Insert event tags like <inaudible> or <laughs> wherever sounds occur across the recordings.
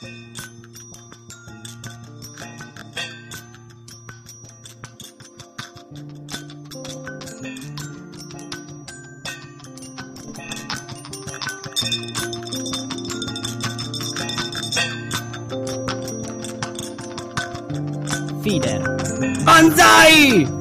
フィーデン万歳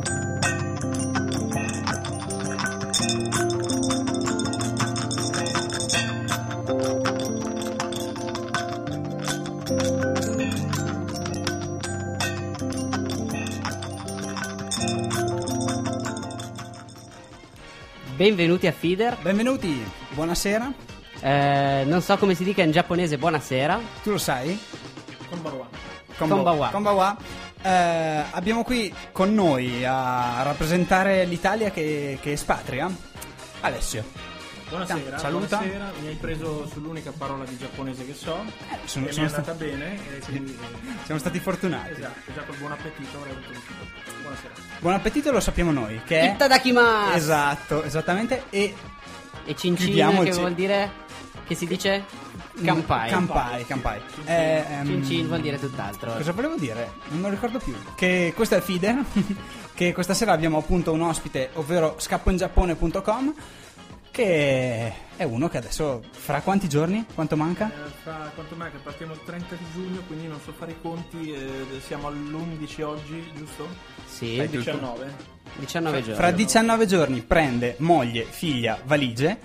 Benvenuti a Feeder. Benvenuti, buonasera. Eh, non so come si dica in giapponese buonasera. Tu lo sai? Konbanwa. Konbanwa. Konbanwa. Eh, abbiamo qui con noi a rappresentare l'Italia che, che espatria Alessio. Buonasera, Saluta. buonasera, mi hai preso sull'unica parola di giapponese che so sono- e sono mi è andata sta- bene <laughs> quindi, Siamo stati fortunati. esatto, già col buon appetito avrei avuto tutto. Buonasera. Buon appetito lo sappiamo noi, che è... Itadakimasu! Esatto, esattamente. E E cincin Chiudiamo che vuol dire che si dice campai. Campai, campai. Eh, ehm, Cincin vuol dire tutt'altro. Cosa volevo dire? Non me lo ricordo più. Che questo è Feeder. <laughs> che questa sera abbiamo appunto un ospite, ovvero scappoingiappone.com. Che è uno che adesso. Fra quanti giorni? Quanto manca? Eh, fra quanto mai che partiamo il 30 di giugno, quindi non so fare i conti, eh, siamo all'11 oggi, giusto? Sì, Eh, 19. 19 giorni. Fra 19 giorni prende moglie, figlia, valigie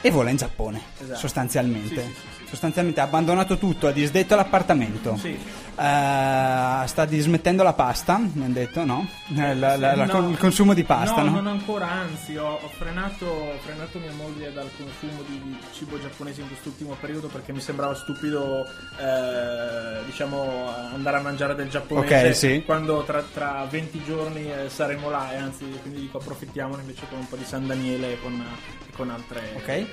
e vola in Giappone. Esatto. Sostanzialmente. Sì, sì, sì. Sostanzialmente ha abbandonato tutto, ha disdetto l'appartamento. Sì. Eh, sta dismettendo la pasta, mi hanno detto, no? Eh, la- la- la- No. il consumo di pasta, no? non ancora, anzi, ho, ho frenato, ho frenato mia moglie dal consumo di, cibo giapponese in quest'ultimo periodo perché mi sembrava stupido, eh, diciamo, andare a mangiare del giapponese Ok, sì. quando tra, tra 20 giorni eh, saremo là, e anzi, quindi dico approfittiamone invece con un po' di San Daniele e con, con altre Ok.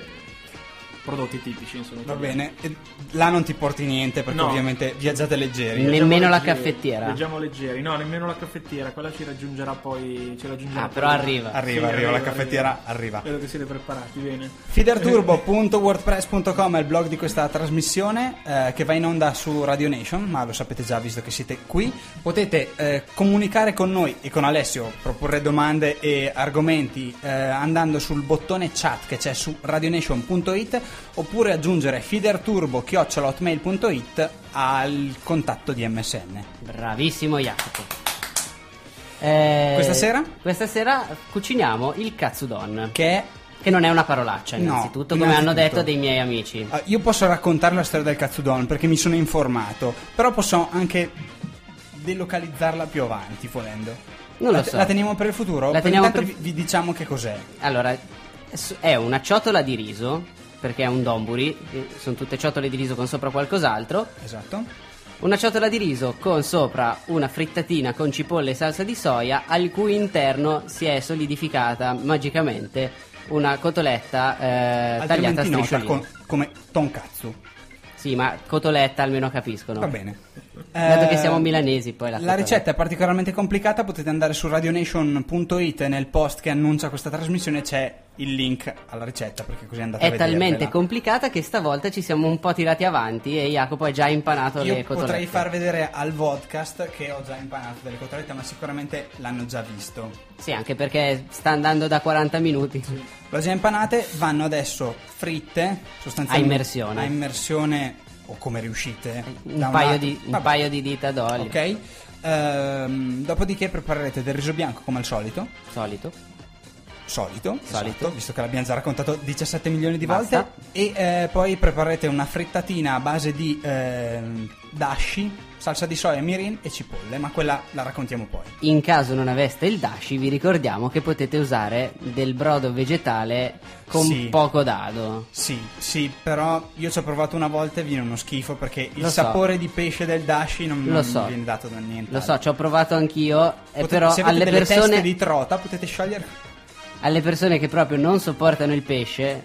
Prodotti tipici, insomma. Va bene, E là non ti porti niente perché No. ovviamente viaggiate leggeri. Nemmeno la leggeri, caffettiera. Viaggiamo leggeri, no, nemmeno la caffettiera, quella ci raggiungerà poi. Ci raggiungerà Ah, poi però arriva. Arriva, Sì, arriva, la caffettiera arriva. Vedo che siete preparati, bene. Feederturbo.wordpress.com è il blog di questa trasmissione eh, che va in onda su Radio Nation, ma lo sapete già visto che siete qui. Potete eh, comunicare con noi e con Alessio, proporre domande e argomenti eh, andando sul bottone chat che c'è su radionation.it oppure aggiungere feederturbo.hotmail.it al contatto di MSN. Bravissimo Jacopo. Eh, Questa sera? Questa sera cuciniamo il katsudon. Che è Che non è una parolaccia, No, innanzitutto, come hanno detto dei miei amici. Ah, io posso raccontare la storia del Katsudon perché mi sono informato, però posso anche delocalizzarla più avanti, volendo. Non lo la, so. la teniamo per il futuro? La Per teniamo intanto per- vi diciamo che cos'è. Allora, è una ciotola di riso, perché è un donburi, eh, sono tutte ciotole di riso con sopra qualcos'altro. Esatto. Una ciotola di riso con sopra una frittatina con cipolle e salsa di soia, al cui interno si è solidificata magicamente una cotoletta eh, tagliata a Altrimenti nota striscioline. con- come tonkatsu. Sì, ma cotoletta almeno capiscono. Va bene. Dato che Eh, siamo milanesi, poi la La ricetta è particolarmente complicata, potete andare su radionation.it e nel post che annuncia questa trasmissione c'è il link alla ricetta perché così andate a È talmente complicata che stavolta ci siamo un po' tirati avanti e Jacopo ha già impanato Io le cotolette. potrei far vedere al podcast che ho già impanato delle cotolette, ma sicuramente l'hanno già visto. Sì, anche perché sta andando da 40 minuti. L'ho già impanate, vanno adesso fritte, sostanzialmente A immersione. A immersione o come riuscite. Un, da paio di, un paio di dita d'olio. Ok. Ehm, dopodiché preparerete del riso bianco come al solito. Solito. Solito, Solito. esatto, visto che l'abbiamo già raccontato 17 milioni di Basta. volte. E eh, poi preparerete una frittatina a base di ehm, dashi, salsa di soia, mirin e cipolle, ma quella la raccontiamo poi. In caso non aveste il dashi, vi ricordiamo che potete usare del brodo vegetale con Sì. poco dado. Sì, sì, però io ci ho provato una volta e viene uno schifo perché il so. sapore di pesce del dashi non, Lo non so. viene dato da niente. Lo so, ci ho provato anch'io, e Potete- però se avete alle delle persone, di trota potete sciogliere alle persone che proprio non sopportano il pesce,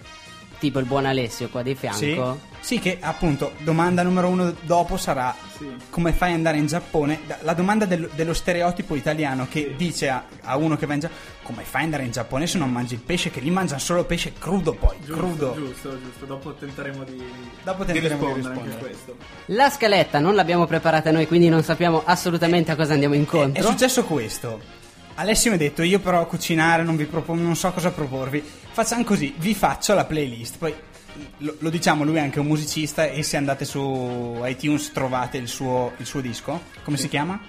tipo il buon Alessio qua di Sì, fianco, sì, che appunto domanda numero uno dopo sarà Sì. come fai ad andare in Giappone? La domanda del- dello stereotipo italiano che dice a, a uno che va in Giappone come fai ad andare in Giappone se non mangi il pesce? Che lì mangiano solo pesce crudo poi, Giusto, crudo. giusto, giusto. Dopo tenteremo di, Dopo di tenteremo di rispondere anche a rispondere. questo. La scaletta non l'abbiamo preparata noi, quindi non sappiamo assolutamente a cosa andiamo È incontro. successo questo. Alessio mi ha detto, io però a cucinare non vi propongo, non so cosa proporvi. Facciamo così, vi faccio la playlist. Poi lo, lo diciamo, lui è anche un musicista e se andate su iTunes trovate il suo, il suo disco. Come si chiama?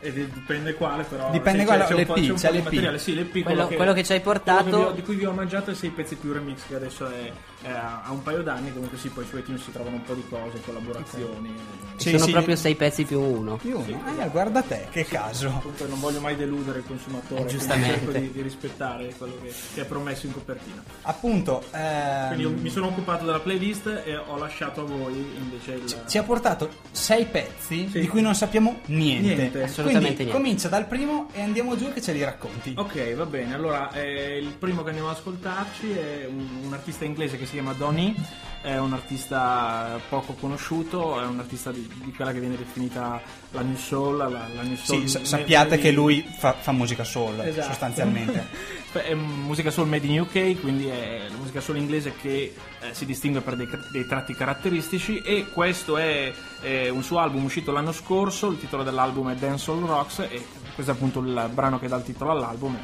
E di- dipende quale, però. Dipende sì, quale- c'è, c'è l'EP, un po', c'è l'EP. materiale. Sì, l'EP, Quello- quello che ci hai portato- vi ho- di cui vi ho mangiato è 6 pezzi più remix, che adesso è, è a un paio d'anni. Comunque, sì, poi su iTunes si trovano un po' di cose, collaborazioni. Sì, Sono sì. proprio sei pezzi più uno. Più uno? Eh, guarda te, che caso. Comunque, non voglio mai deludere il consumatore. Eh, giustamente. cerco di, di rispettare quello che, che è promesso in copertina. Appunto, ehm, Quindi, io mi sono occupato della playlist e ho lasciato a voi invece il. ci ha portato sei pezzi Sì. di cui non sappiamo niente. Niente. Assolutamente Quindi niente. comincia dal primo e andiamo giù che ce li racconti. Ok, va bene. Allora, eh, il primo che andiamo ad ascoltarci è un, un artista inglese che si chiama Donny, è un artista poco conosciuto, è un artista di, di quella che viene definita la New Soul. La, la new soul Sì, sa- sappiate che lui fa, fa musica soul, Esatto. sostanzialmente. <laughs> è musica soul made in UK, quindi è la musica soul inglese che eh, si distingue per dei, dei tratti caratteristici e questo è eh, un suo album uscito l'anno scorso, il titolo dell'album è Dance All Rocks e questo è appunto il brano che dà il titolo all'album.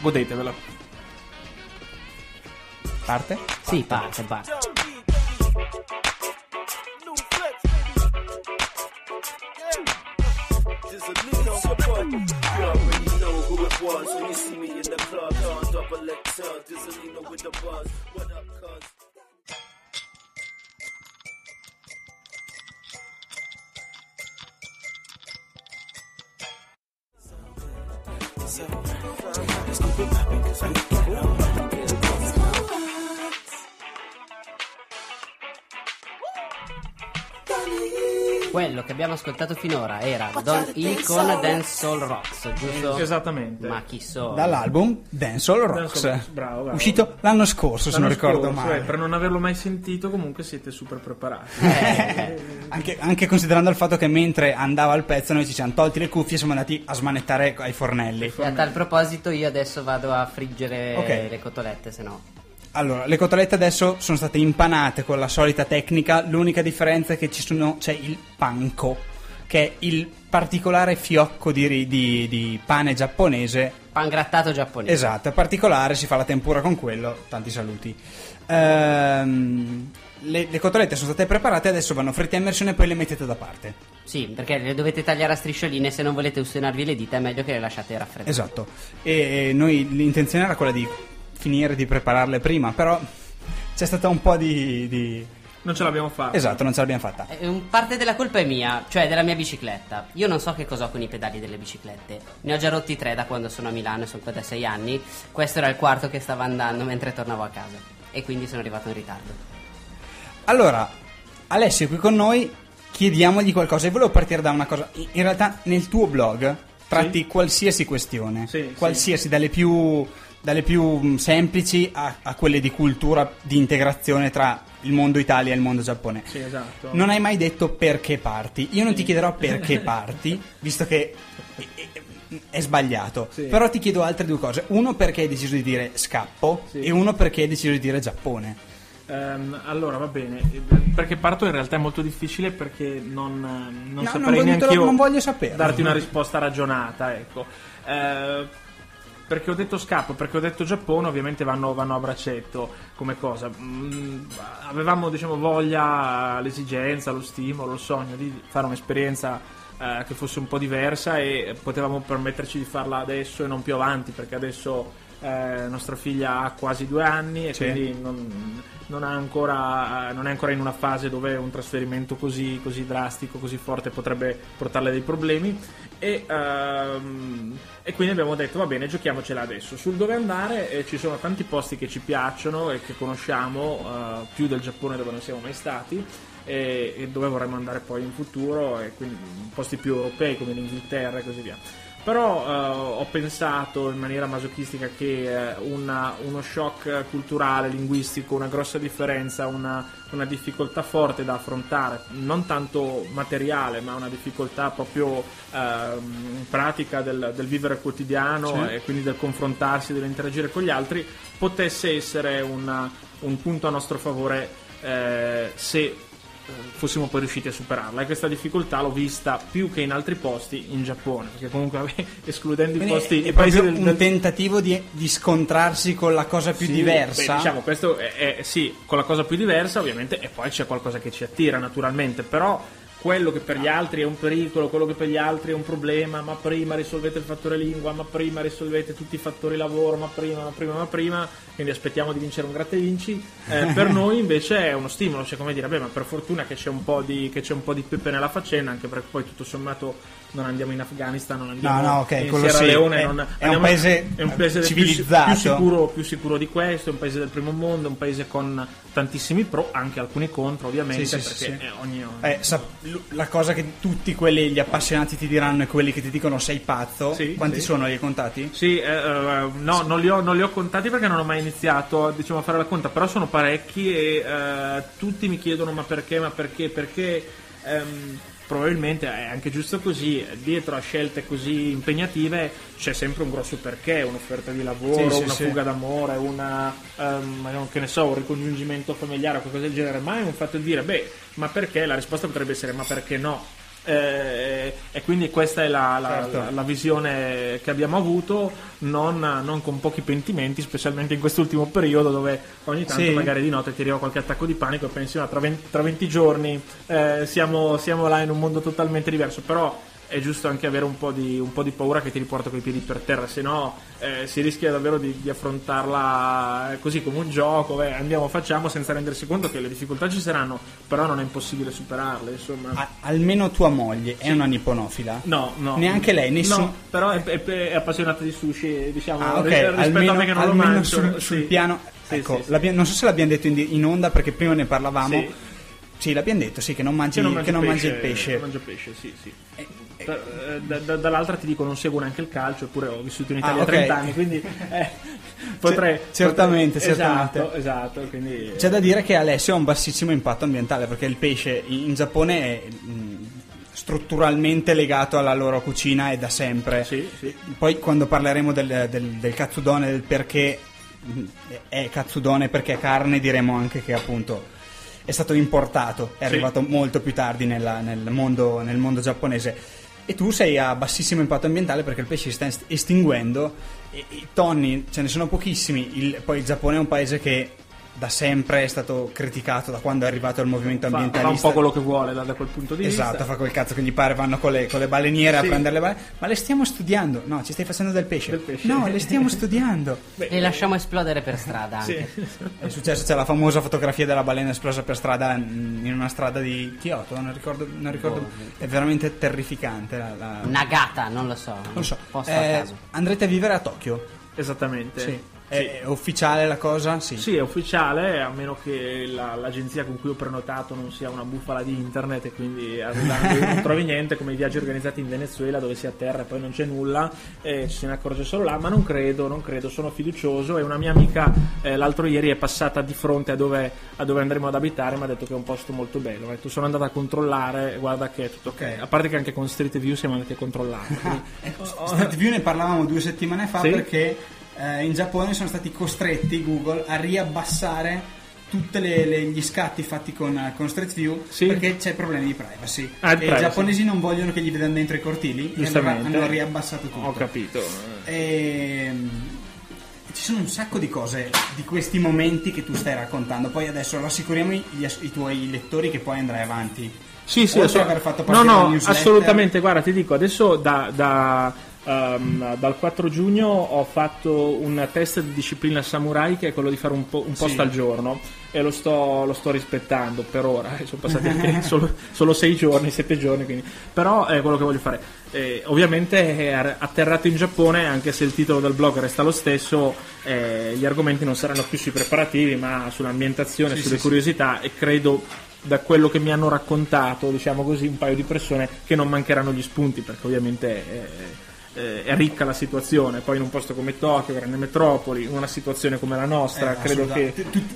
godetevelo. Parte? Sì, parte, parte. There's Quello che abbiamo ascoltato finora era Don E con Dance Soul Rocks, giusto? Esattamente. Ma chi so? Dall'album Dancehall Rocks. Dancehall Rocks, bravo, bravo. Uscito l'anno scorso, se non L'anno ricordo scorso, male. eh, per non averlo mai sentito, comunque siete super preparati. Eh, <laughs> Anche, anche considerando il fatto che mentre andava il pezzo noi ci siamo tolti le cuffie e siamo andati a smanettare ai fornelli. e a tal proposito io adesso vado a friggere Ok. le cotolette, se no. Allora, le cotolette adesso sono state impanate con la solita tecnica, l'unica differenza è che ci sono, c'è il panko, che è il particolare fiocco di, di- di pane giapponese. Pan grattato giapponese. Esatto, è particolare, si fa la tempura con quello, tanti saluti. Ehm, le, le cotolette sono state preparate, adesso vanno fritte a immersione e poi le mettete da parte. Sì, perché le dovete tagliare a striscioline, se non volete ustionarvi le dita è meglio che le lasciate raffreddare. Esatto. E noi l'intenzione era quella di finire di prepararle prima, però c'è stata un po' di... di- Non ce l'abbiamo fatta. Esatto, non ce l'abbiamo fatta. Eh, parte della colpa è mia, cioè della mia bicicletta. Io non so che cosa ho con i pedali delle biciclette. Ne ho già rotti tre da quando sono a Milano, sono qua da sei anni. Questo era il quarto che stava andando mentre tornavo a casa. E quindi sono arrivato in ritardo. Allora, Alessio è qui con noi, chiediamogli qualcosa. E volevo partire da una cosa. In realtà nel tuo blog tratti Sì. qualsiasi questione, Sì, qualsiasi, dalle più, dalle più mh, semplici a, a quelle di cultura, di integrazione tra il mondo Italia e il mondo Giappone. Sì, esatto. Non hai mai detto perché parti. Io non ti chiederò perché <laughs> parti, visto che è, è- sbagliato. Sì. Però ti chiedo altre due cose. Uno perché hai deciso di dire scappo Sì. e uno perché hai deciso di dire Giappone. Ehm, allora va bene, perché parto in realtà è molto difficile perché non, non No, saprei non voglio- neanche io non voglio saperlo. darti una <laughs> risposta ragionata, ecco. Eh, perché ho detto scappo, perché ho detto Giappone, ovviamente vanno, vanno a braccetto come cosa. Mm, avevamo diciamo voglia, l'esigenza, lo stimolo, il sogno di fare un'esperienza eh, che fosse un po' diversa e potevamo permetterci di farla adesso e non più avanti, perché adesso eh, nostra figlia ha quasi due anni e Sì. quindi non, non ha ancora, eh, non è ancora in una fase dove un trasferimento così, così drastico, così forte potrebbe portarle dei problemi. E, ehm, e quindi abbiamo detto va bene giochiamocela adesso. Sul dove andare eh, ci sono tanti posti che ci piacciono e che conosciamo eh, più del Giappone dove non siamo mai stati e, e dove vorremmo andare poi in futuro e quindi posti più europei come l'Inghilterra e così via Però eh, ho pensato in maniera masochistica che eh, una- uno shock culturale, linguistico, una grossa differenza, una, una difficoltà forte da affrontare, non tanto materiale, ma una difficoltà proprio ehm, pratica del, del vivere quotidiano Sì. e quindi del confrontarsi, dell'interagire con gli altri, potesse essere una- un punto a nostro favore eh, se eh, fossimo poi riusciti a superarla e questa difficoltà l'ho vista più che in altri posti in Giappone perché comunque vabbè, <laughs> escludendo i Quindi posti è i paesi del, un del- tentativo di, di scontrarsi con la cosa più sì, diversa. beh, diciamo, questo è, è- sì, con la cosa più diversa, ovviamente, e poi c'è qualcosa che ci attira, naturalmente, però quello che per gli altri è un pericolo, quello che per gli altri è un problema, ma prima risolvete il fattore lingua, ma prima risolvete tutti i fattori lavoro, ma prima, ma prima, ma prima, quindi aspettiamo di vincere un gratta vinci. Eh, per <laughs> noi invece è uno stimolo, cioè come dire, beh, ma per fortuna che c'è un po' di, che c'è un po' di pepe nella faccenda, anche perché poi tutto sommato non andiamo in Afghanistan, non andiamo No, no, ok, in Sierra sì, Leone, è- non- è un paese è un paese più- civilizzato. più sicuro, più sicuro di questo, è un paese del primo mondo, è un paese con tantissimi pro, anche alcuni contro ovviamente, Sì, sì, sì, ogni... Eh, la cosa che tutti quelli gli appassionati ti diranno e quelli che ti dicono sei pazzo, quanti sono? Li hai contati? Sì, eh, eh, no, non li, ho, non li ho contati perché non ho mai iniziato diciamo, a fare la conta, però sono parecchi e eh, tutti mi chiedono ma perché, ma perché, perché ehm, probabilmente è anche giusto così, dietro a scelte così impegnative c'è sempre un grosso perché, un'offerta di lavoro, Sì, una sì. fuga d'amore, una, ne so, un ricongiungimento familiare o qualcosa del genere, ma è un fatto di dire, beh, ma perché? La risposta potrebbe essere ma perché no? Eh, e quindi questa è la, la- Certo. la- la visione che abbiamo avuto, non, non con pochi pentimenti, specialmente in quest'ultimo periodo dove ogni tanto Sì. magari di notte ti arriva qualche attacco di panico e pensi "Ah, tra, 20, tra 20 giorni eh, siamo, siamo là in un mondo totalmente diverso, però è giusto anche avere un po' di, un po' di paura che ti riporta coi piedi per terra, se no eh, si rischia davvero di, di affrontarla così come un gioco, beh, andiamo facciamo senza rendersi conto che le difficoltà ci saranno, però non è impossibile superarle, insomma. A- almeno tua moglie è una nipponofila? No, no. Neanche lei, nessun- No, però è, è- è appassionata di sushi, diciamo, Ah, ok, ri- rispetto almeno, a me che non lo mangio. sul, sul sì. piano. Sì, ecco, sì, sì. non so se l'abbiamo detto in, in onda perché prima ne parlavamo. Sì. Sì, l'abbiamo detto, sì, che non mangi, Che non mangi, che non mangi pesce, il pesce. non mangio pesce, sì, sì. Eh, eh, Da- da- da- dall'altra ti dico non seguo neanche il calcio, eppure ho vissuto in Italia Ah, ok. 30 anni, quindi eh, <laughs> potrei... certamente, potrei- certamente. Esatto, esatto, quindi... C'è da dire che Alessio ha un bassissimo impatto ambientale perché il pesce in Giappone è mh, strutturalmente legato alla loro cucina e da sempre. Sì, sì. Poi quando parleremo del, del, del katsudone, del perché è katsudone, perché è carne, diremo anche che appunto è stato importato, è Sì. arrivato molto più tardi nella- nel, mondo, nel mondo giapponese. E tu sei a bassissimo impatto ambientale perché il pesce si sta est- estinguendo i tonni ce ne sono pochissimi. Il- poi il Giappone è un paese che da sempre è stato criticato da quando è arrivato il movimento Fa, fa un ambientalista. po' quello che vuole da, da quel punto di Esatto, vista. fa quel cazzo che gli pare, vanno con le, con le baleniere Sì. a prendere le balene. Ma le stiamo studiando? No, ci stai facendo del pesce. Del pesce. No, le stiamo studiando. <laughs> Beh, Le lasciamo esplodere per strada sì. anche. È successo, c'è la famosa fotografia della balena esplosa per strada mm, in una strada di Kyoto, non ricordo, non ricordo. è veramente terrificante. La, la- Nagata, non lo so. non lo so. Eh, a caso. andrete a vivere a Tokyo? Esattamente. Sì. È, ufficiale la cosa? Sì. Sì, è ufficiale, a meno che la- l'agenzia con cui ho prenotato non sia una bufala di internet e quindi non trovi niente, come i viaggi organizzati in Venezuela dove si atterra e poi non c'è nulla, e ci se ne accorge solo là, ma non credo, non credo, sono fiducioso e una mia amica eh, l'altro ieri è passata di fronte a dove, a dove andremo ad abitare mi ha detto che è un posto molto bello. Detto, sono andata a controllare, guarda che è tutto ok. A parte che anche con Street View siamo andati a controllare. <laughs> quindi- Street View ne parlavamo due settimane fa Sì. perché eh, in Giappone sono stati costretti Google a riabbassare tutti gli scatti fatti con, con Street View Sì. perché c'è problemi di privacy. Ah, e privacy. i giapponesi non vogliono che gli vedano dentro i cortili e allora hanno riabbassato tutto. Ho capito. Ehm, ci sono un sacco di cose di questi momenti che tu stai raccontando. Poi adesso rassicuriamo i, i tuoi lettori che poi andrai avanti. Sì, sì, Oltre assolut- ad aver fatto no, parte no, newsletter. assolutamente. Guarda, ti dico, adesso da, da, ehm, dal 4 giugno ho fatto un test di disciplina samurai che è quello di fare un, po- un post Sì. al giorno e lo sto, lo sto rispettando per ora. eh, Sono passati anche <laughs> solo, solo 6 giorni, 7 giorni, quindi. però è quello che voglio fare. Eh, ovviamente è atterrato in Giappone, anche se il titolo del blog resta lo stesso, eh, gli argomenti non saranno più sui preparativi, ma sull'ambientazione, Sì, sulle sì, curiosità e credo da quello che mi hanno raccontato, diciamo così, un paio di persone che non mancheranno gli spunti, perché ovviamente è, eh, è ricca la situazione. Poi in un posto come Tokyo, grande metropoli, una situazione come la nostra, Eh, credo che.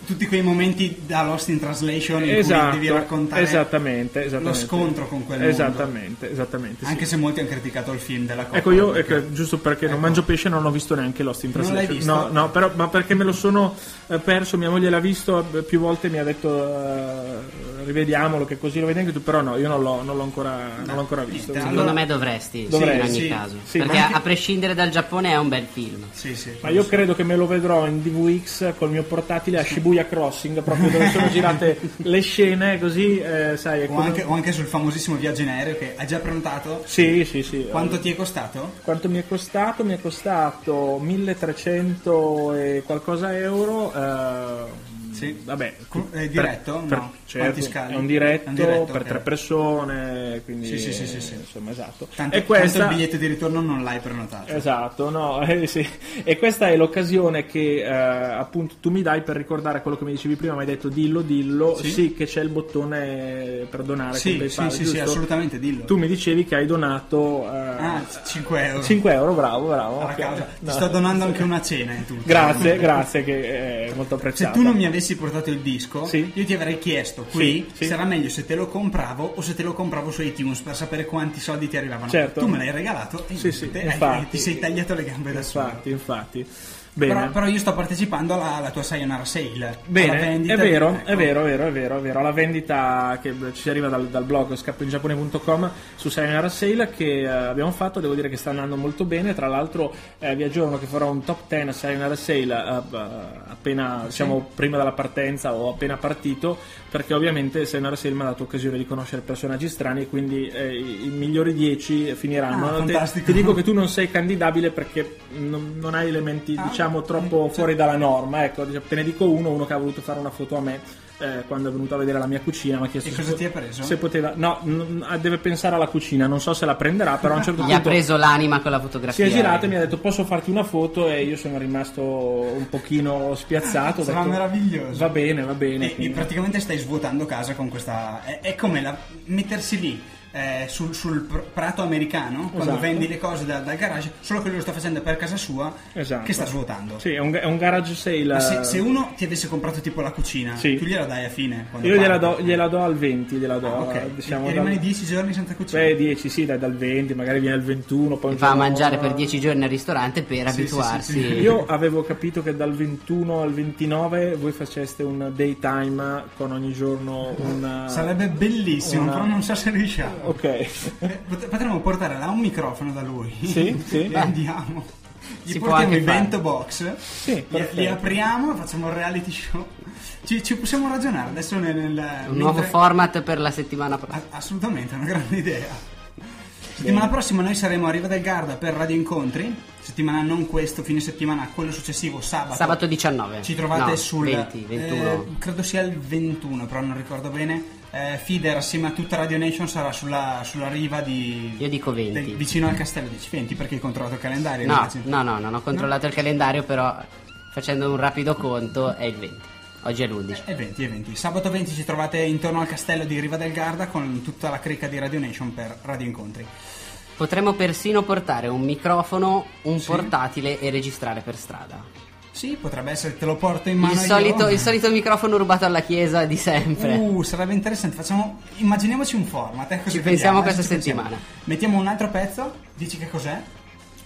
tutti quei momenti da Lost in Translation in Esatto, cui devi raccontare esattamente, esattamente. lo scontro con quel mondo. Esattamente, esattamente. sì. Anche se molti hanno criticato il film della Coppola. Ecco, io perché- ecco, giusto perché non Ecco. mangio pesce, non ho visto neanche Lost in Non l'hai Translation. visto? No, no, però, ma perché me lo sono eh, perso. Mia moglie l'ha visto eh, più volte, mi ha detto eh, rivediamolo, che così lo vedi anche tu. Però no, io non l'ho, non l'ho ancora, non l'ho ancora visto. niente, Secondo me dovresti, Dovrei, in ogni sì. caso. Sì, Perché anche- a prescindere dal Giappone è un bel film. Sì, sì. Ma io credo che me lo vedrò in DVX col mio portatile a Shibuya Crossing, proprio dove sono girate <laughs> le scene, così eh, sai. O come- anche, o anche sul famosissimo viaggio in aereo che hai già prenotato. Sì, sì, sì. Quanto ti è costato? Quanto mi è costato? Mi è costato 1300 e qualcosa euro. eh, Sì. Vabbè, è diretto? per- No. certo, è un diretto, È un diretto, per ok. tre persone, quindi Sì, sì, sì, sì, sì. insomma, esatto. Tanto, e questa tanto il biglietto di ritorno non l'hai prenotato. Esatto, no, <laughs> eh, sì. E questa è l'occasione che eh, appunto tu mi dai per ricordare quello che mi dicevi prima, mi hai detto dillo, dillo, Sì. sì, che c'è il bottone per donare Sì, PayPal, sì, sì, sì, assolutamente, dillo. Tu mi dicevi che hai donato eh, Ah, 5 euro. 5 euro, bravo, bravo. Alla ok. causa. No. Ti sto donando anche una cena in tutto. Grazie, grazie, che è molto Se apprezzato. tu non mi avessi portato il disco, Sì. io ti avrei chiesto qui Sì, sì. se era meglio se te lo compravo o se te lo compravo su iTunes per sapere quanti soldi ti arrivavano. Certo. Tu me l'hai regalato e Sì, sì, infatti. ti sei tagliato le gambe da solo. Infatti, infatti. Però, però io sto partecipando alla, alla tua Sayonara Sale. Bene, è vero, ecco. è vero, è vero, è vero, è vero. La vendita che ci arriva dal, dal blog scappoingiappone.com su Sayonara Sale che eh, abbiamo fatto, devo dire che sta andando molto bene. Tra l'altro eh, vi aggiorno che farò un top 10 Sayonara Sale eh, eh, appena, diciamo, prima della partenza o appena partito, perché ovviamente Sayonara Sale mi ha dato occasione di conoscere personaggi strani e quindi eh, i, i migliori 10 finiranno. Ah, Te- fantastico. ti dico che tu non sei candidabile perché non, non hai elementi, Ah, diciamo, troppo fuori dalla norma. Ecco, diciamo, te ne dico uno, uno che ha voluto fare una foto a me eh, quando è venuto a vedere la mia cucina. Mi ha chiesto E se cosa ti ha preso? Se poteva, no, n- deve pensare alla cucina. Non so se la prenderà, però a un certo Gli ha punto preso l'anima con la si fotografia. è girato e mi ha detto posso farti una foto e io sono rimasto un pochino spiazzato. Sarà detto, meraviglioso. Va bene, va bene. E, e praticamente stai svuotando casa con questa. È, è come la- mettersi lì. Eh, sul, sul pr- prato americano quando Esatto. vendi le cose da- dal garage solo che lui lo sta facendo per casa sua Esatto. che sta svuotando Sì, è un, è un garage sale. Ma se, se uno ti avesse comprato tipo la cucina Sì. tu gliela dai a fine quando Io gliela do, gliela do al 20, gliela do. Ah, ok eh, diciamo, e dal- rimani 10 giorni senza cucina Beh, 10, sì, dai, dal 20, magari viene il 21, poi Va a mangiare per 10 giorni al ristorante per Sì, sì, abituarsi. sì, sì. <laughs> Io avevo capito che dal 21 al 29 voi faceste un daytime con ogni giorno un... sarebbe bellissimo una- però non so se riusciamo Ok. <laughs> Pot- potremmo portare là un microfono da lui Sì, sì. <laughs> e andiamo gli Si portiamo anche i fare. bento box Sì, li, li apriamo e facciamo il reality show ci, ci possiamo ragionare adesso nel, nel- Un nuovo mentre- format per la settimana prossima. A- assolutamente, è una grande idea. Settimana prossima noi saremo a Riva del Garda per Radio Incontri. Settimana non questo, fine settimana, quello successivo, sabato. Sabato 19. Ci trovate No, sul 20, 21. eh, credo sia il 21, però non ricordo bene. Eh, Fider assieme a tutta Radio Nation sarà sulla, sulla riva di. Io dico 20. del- vicino al castello. Dici 20 perché hai controllato il calendario? No, no, no, non ho controllato il calendario, però facendo un rapido conto è il 20. Oggi è l'11. È 20, è 20. Sabato 20 ci trovate intorno al castello di Riva del Garda con tutta la cricca di Radio Nation per Radio Incontri. Potremmo persino portare un microfono, un portatile e registrare per strada. Sì, potrebbe essere, te lo porto in mano Il io. solito, il solito microfono rubato alla chiesa di sempre. Uh, sarebbe interessante. Facciamo, immaginiamoci un format. eh, cosa Ci pensiamo Adesso questa ci pensiamo. settimana. Mettiamo un altro pezzo. Dici che cos'è?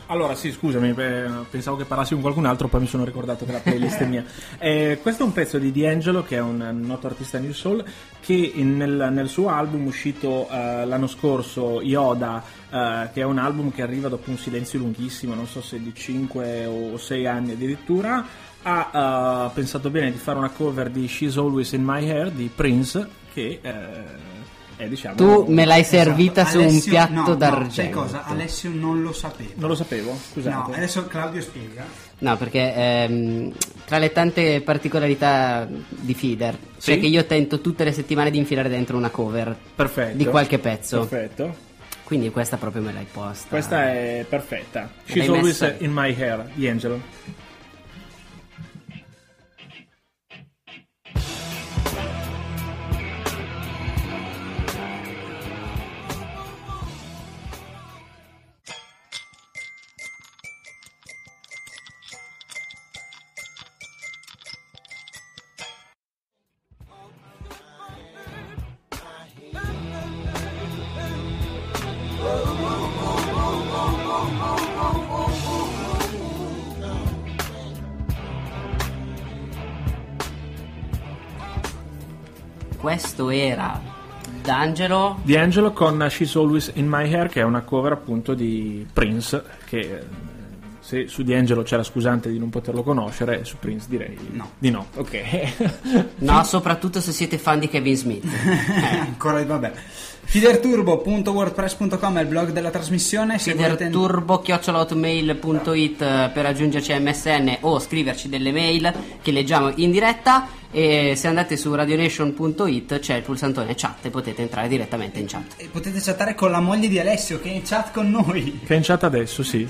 Allora, sì, scusami, eh, pensavo che parlassi con qualcun altro, poi mi sono ricordato che la playlist è <laughs> mia. Eh, questo è un pezzo di D'Angelo, che è un noto artista new soul, che nel, nel suo album uscito eh, l'anno scorso, Yoda, eh, che è un album che arriva dopo un silenzio lunghissimo, non so se di 5 o 6 anni addirittura, ha eh, pensato bene di fare una cover di She's Always in My Hair di Prince, che eh, diciamo... Tu me l'hai servita Esatto. su un piatto no, no, d'argento. sai cosa? Alessio non lo sapeva. Non lo sapevo, No, scusate. adesso Claudio spiega. No, perché ehm, tra le tante particolarità di Feeder, Sì? c'è che io tento tutte le settimane di infilare dentro una cover Perfetto. di qualche pezzo. Perfetto. Quindi questa proprio me l'hai posta. Questa è perfetta. She's always messa- in my hair, di Angelo. D'Angelo. D'Angelo con She's Always in My Hair, che è una cover appunto di Prince, che eh, se su D'Angelo c'era scusante di non poterlo conoscere, su Prince direi No. di no. Ok. <laughs> No, soprattutto se siete fan di Kevin Smith. Eh, <laughs> ancora vabbè. Fiderturbo.wordpress.com è il blog della trasmissione. Se volete- turbo.hotmail.it eh, per aggiungerci a MSN o scriverci delle mail che leggiamo in diretta e se andate su radionation.it c'è il pulsantone chat e potete entrare direttamente in chat. E potete chattare con la moglie di Alessio che è in chat con noi. che è in chat adesso, sì.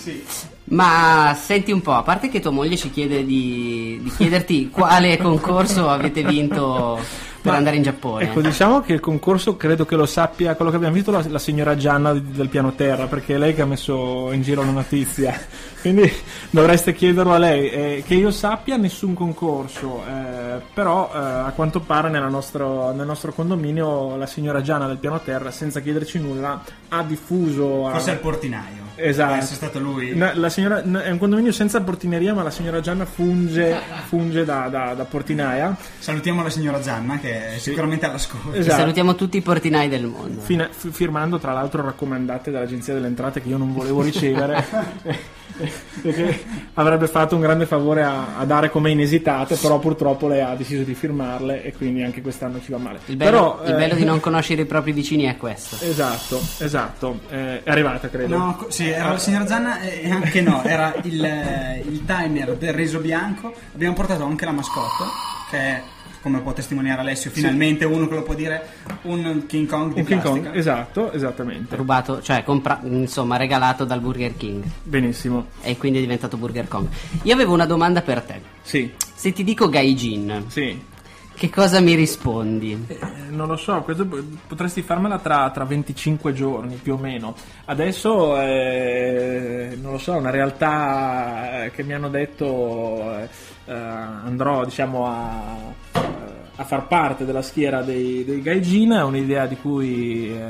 Ma senti un po', a parte che tua moglie ci chiede di, di chiederti quale concorso avete vinto per Ma- andare in Giappone. Ecco, diciamo che il concorso credo che lo sappia quello che abbiamo visto la, la signora Gianna del piano terra, perché è lei che ha messo in giro la notizia. <laughs> Quindi dovreste chiederlo a lei. Eh, che io sappia nessun concorso, eh, però eh, a quanto pare nella nostro- nel nostro condominio la signora Gianna del piano terra, senza chiederci nulla, ha diffuso... Forse è il portinaio. Esatto. Essere stato lui. No, la signora- no, è un condominio senza portineria, ma la signora Gianna funge, funge da, da- da portinaia. Salutiamo la signora Gianna che è sicuramente all'ascolto. Esatto. Salutiamo tutti i portinai del mondo. Fina- f- firmando tra l'altro raccomandate dall'Agenzia delle Entrate che io non volevo ricevere <laughs> <laughs> avrebbe fatto un grande favore a, a dare come inesitate però purtroppo lei ha deciso di firmarle e quindi anche quest'anno ci va male Il bello, però, il eh, bello di non conoscere i propri vicini è questo. esatto esatto Eh, è arrivata credo No, sì, era la signora Gianna e anche no, era il, eh, il timer del riso bianco. Abbiamo portato anche la mascotte, che è, come può testimoniare Alessio, finalmente uno che lo può dire, un King Kong di un King plastica. Kong esatto esattamente Rubato, cioè compra- insomma regalato dal Burger King benissimo e quindi è diventato Burger Kong. Io avevo una domanda per te. sì Se ti dico Gaijin, sì che cosa mi rispondi? Eh, non lo so, potresti farmela tra, tra 25 giorni più o meno. Adesso eh, non lo so, è una realtà eh, che mi hanno detto eh, eh, andrò diciamo a, a far parte della schiera dei, dei gaijin, è un'idea di cui eh,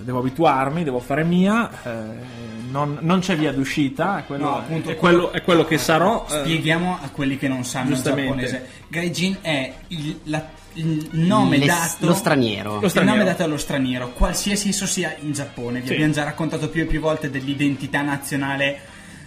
devo abituarmi, devo fare mia. eh, non, non c'è via d'uscita, quello, No, appunto, è quello, è quello che sarò. eh, Spieghiamo a quelli che non sanno il Giustamente. giapponese. Gaijin è il, la- il nome Les- dato lo straniero. Lo straniero. Il nome dato allo straniero, qualsiasi esso sia in Giappone. Vi Sì. abbiamo già raccontato più e più volte dell'identità nazionale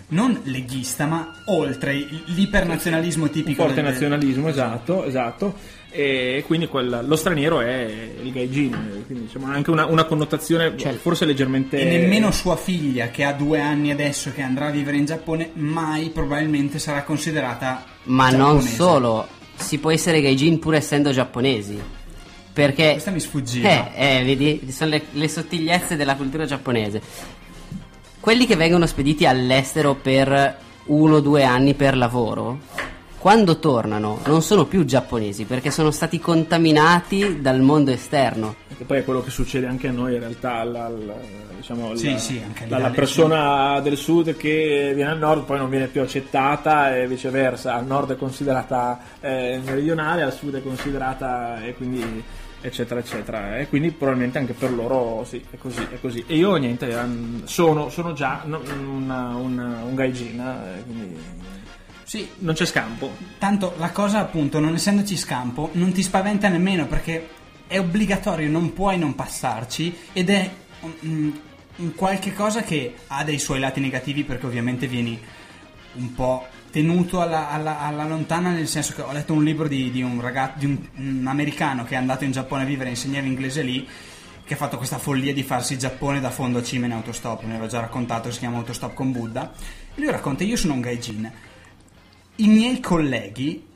non leghista, ma oltre l'ipernazionalismo un tipico forte del- nazionalismo, esatto, esatto. E quindi quel- lo straniero è il gaijin, quindi diciamo, ha anche una, una connotazione Cioè, forse leggermente... E nemmeno sua figlia, che ha due anni adesso, che andrà a vivere in Giappone, mai probabilmente sarà considerata Ma non giapponese. solo, si può essere Gaijin pur essendo giapponesi. Perché Questa mi sfuggiva. Eh, eh, vedi, sono le, le sottigliezze della cultura giapponese. Quelli che vengono spediti all'estero per uno o due anni per lavoro, quando tornano non sono più giapponesi perché sono stati contaminati dal mondo esterno. Che poi è quello che succede anche a noi in realtà, la, la- diciamo, Sì, la, sì, anche la- persona del sud che viene al nord poi non viene più accettata e viceversa, al nord è considerata eh, meridionale, al sud è considerata e quindi eccetera eccetera e quindi probabilmente anche per loro sì, è così, è così. E io niente, ehm, sono, sono già una- una- un gaijin, eh, quindi Sì, non c'è scampo. Tanto la cosa appunto, non essendoci scampo, non ti spaventa nemmeno perché è obbligatorio, non puoi non passarci ed è mm, un qualche cosa che ha dei suoi lati negativi perché ovviamente vieni un po' tenuto alla, alla- alla lontana nel senso che ho letto un libro di, di un ragazzo, di un, un americano che è andato in Giappone a vivere e insegnava inglese lì che ha fatto questa follia di farsi Giappone da fondo a cima in autostop, ne avevo già raccontato, si chiama Autostop con Buddha. E lui racconta, io sono un gaijin, i miei colleghi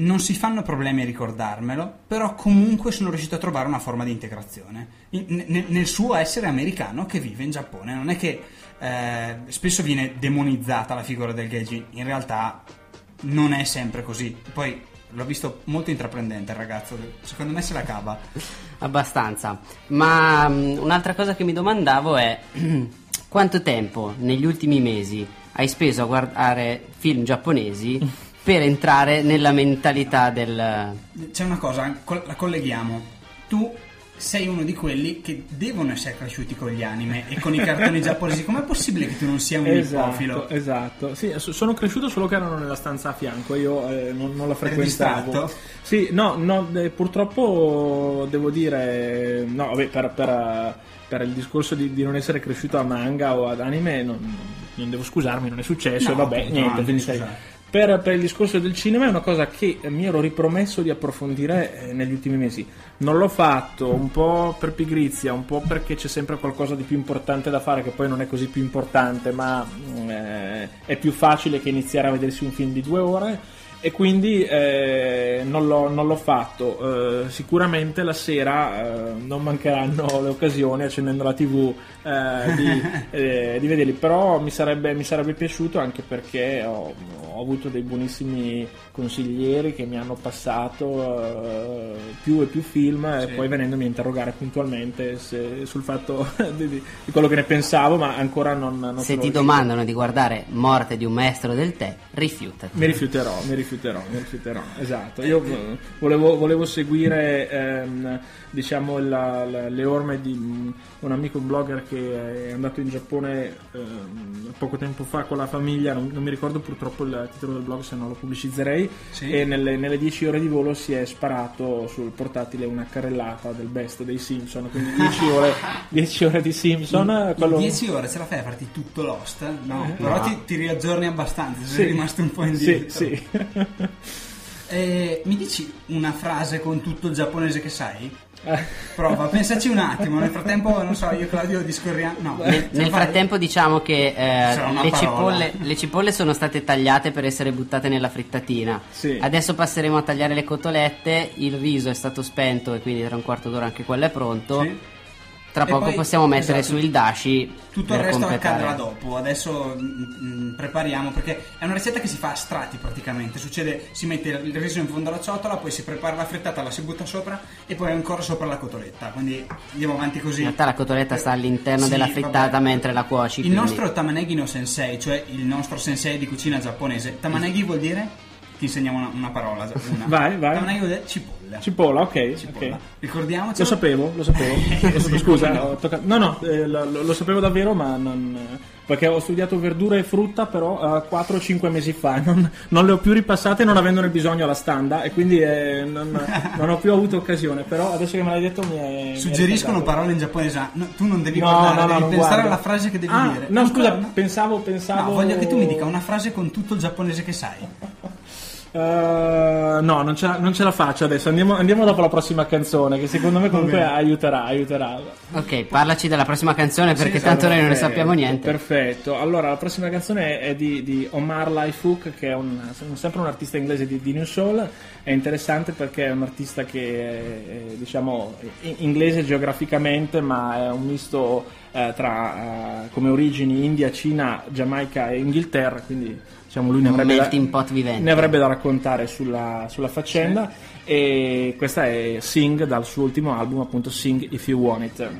non si fanno problemi a ricordarmelo, però comunque sono riuscito a trovare una forma di integrazione In- nel, nel suo essere americano che vive in Giappone. Non è che eh, spesso viene demonizzata la figura del gaijin, in realtà non è sempre così. Poi l'ho visto molto intraprendente il ragazzo, secondo me se la cava. Abbastanza. Ma mm, un'altra cosa che mi domandavo è <clears throat> quanto tempo negli ultimi mesi hai speso a guardare film giapponesi per entrare nella mentalità del... C'è una cosa, la colleghiamo. Tu sei uno di quelli che devono essere cresciuti con gli anime e con i <laughs> cartoni giapponesi. Com'è possibile che tu non sia un Esatto, nipofilo? esatto. Sì, so- sono cresciuto solo che erano nella stanza a fianco, io eh, non, non la frequentavo. Sì, no, no, eh, purtroppo devo dire, no, vabbè, per, per, per il discorso di, di non essere cresciuto a manga o ad anime non, non devo scusarmi, non è successo, No, e vabbè, appunto, niente, no, scusate. Per, per il discorso del cinema è una cosa che mi ero ripromesso di approfondire eh, negli ultimi mesi. Non l'ho fatto un po' per pigrizia, un po' perché c'è sempre qualcosa di più importante da fare, che poi non è così più importante, ma mm, eh, è più facile che iniziare a vedersi un film di due ore. E quindi eh, non, l'ho, non l'ho fatto. Eh, sicuramente la sera eh, non mancheranno le occasioni accendendo la TV eh, di, <laughs> eh, di vederli. Però mi sarebbe, mi sarebbe piaciuto anche perché ho, ho avuto dei buonissimi consiglieri che mi hanno passato eh, più e più film e Sì. poi venendomi a interrogare puntualmente se- sul fatto <laughs> di, di- di quello che ne pensavo, ma ancora non, non Se ti riuscito. domandano di guardare Morte di un maestro del tè, rifiutati. Mi rifiuterò, mi rifiuterò, mi rifiuterò, esatto. Io eh, volevo, volevo seguire ehm, diciamo la- la- le orme di un amico un blogger che è andato in Giappone ehm, poco tempo fa con la famiglia, non, non mi ricordo purtroppo il titolo del blog se no lo pubblicizzerei, Sì. e nelle, nelle 10 ore di volo si è sparato sul portatile una carrellata del best dei Simpson, quindi 10 ore, <laughs> 10 ore di Simpson. In quello- 10 ore ce la fai a farti tutto Lost? No, Eh, però no. ti, ti riaggiorni abbastanza, Sì. sei rimasto un po' indietro. Sì, sì. Eh, mi dici una frase con tutto il giapponese che sai? <laughs> Prova, pensaci un attimo, nel frattempo non so, io e Claudio discorriamo. No, Nel, la nel frattempo diciamo che eh, le, cipolle, le cipolle sono state tagliate per essere buttate nella frittatina. Sì. Adesso passeremo a tagliare le cotolette, il riso è stato spento e quindi tra un quarto d'ora anche quello è pronto. Sì. Tra poco poi- possiamo mettere esatto. su il dashi Tutto il resto completare. accadrà dopo. Adesso mm, mm, prepariamo perché è una ricetta che si fa a strati praticamente. Succede, si mette il riso in fondo alla ciotola, poi si prepara la frittata, la si butta sopra e poi ancora sopra la cotoletta. Quindi andiamo avanti così. In realtà la cotoletta sta all'interno Sì, della vabbè. frittata mentre la cuoci. Il quindi- nostro Tamanegi no Sensei, cioè il nostro sensei di cucina giapponese. Tamanegi vuol dire? Ti insegniamo una, una parola. Una. <laughs> Vai, vai. Tamanegi vuol dire cipolla. Cipolla, ok. Cipolla. ok. Ricordiamoci. Lo sapevo, lo sapevo. <laughs> Lo sapevo, Scusa, ho toccato- no, no, eh, lo, lo- sapevo davvero, ma non. Perché ho studiato verdura e frutta, però 4 o 5 mesi fa. <laughs> Non, non le ho più ripassate, non avendone bisogno alla standa, e quindi eh, non, non ho più avuto occasione. Però adesso che me l'hai detto, mi è. mi è Suggeriscono parole in giapponese. no, tu non devi No, guardare, no, no, devi non pensare guardo. alla frase che devi Ah, dire. No, scusa, pensavo, pensavo. No, voglio che tu mi dica una frase con tutto il giapponese che sai. Eh, no, non ce, la, non ce la faccio adesso. Andiamo, andiamo dopo la prossima canzone, che secondo me comunque aiuterà. aiuterà. Ok, parlaci della prossima canzone perché Sì, tanto esatto, noi non ne sappiamo niente. Perfetto. Allora, la prossima canzone è di, di Omar Lifehook, che è un, sempre un artista inglese di, di New Soul. È interessante perché è un artista che è, è, diciamo, in- inglese geograficamente, ma è un misto eh, tra eh, come origini India, Cina, Giamaica e Inghilterra. Quindi, diciamo, lui ne avrebbe, da, ne avrebbe da raccontare sulla, sulla faccenda. E questa è Sing dal suo ultimo album, appunto Sing If You Want It.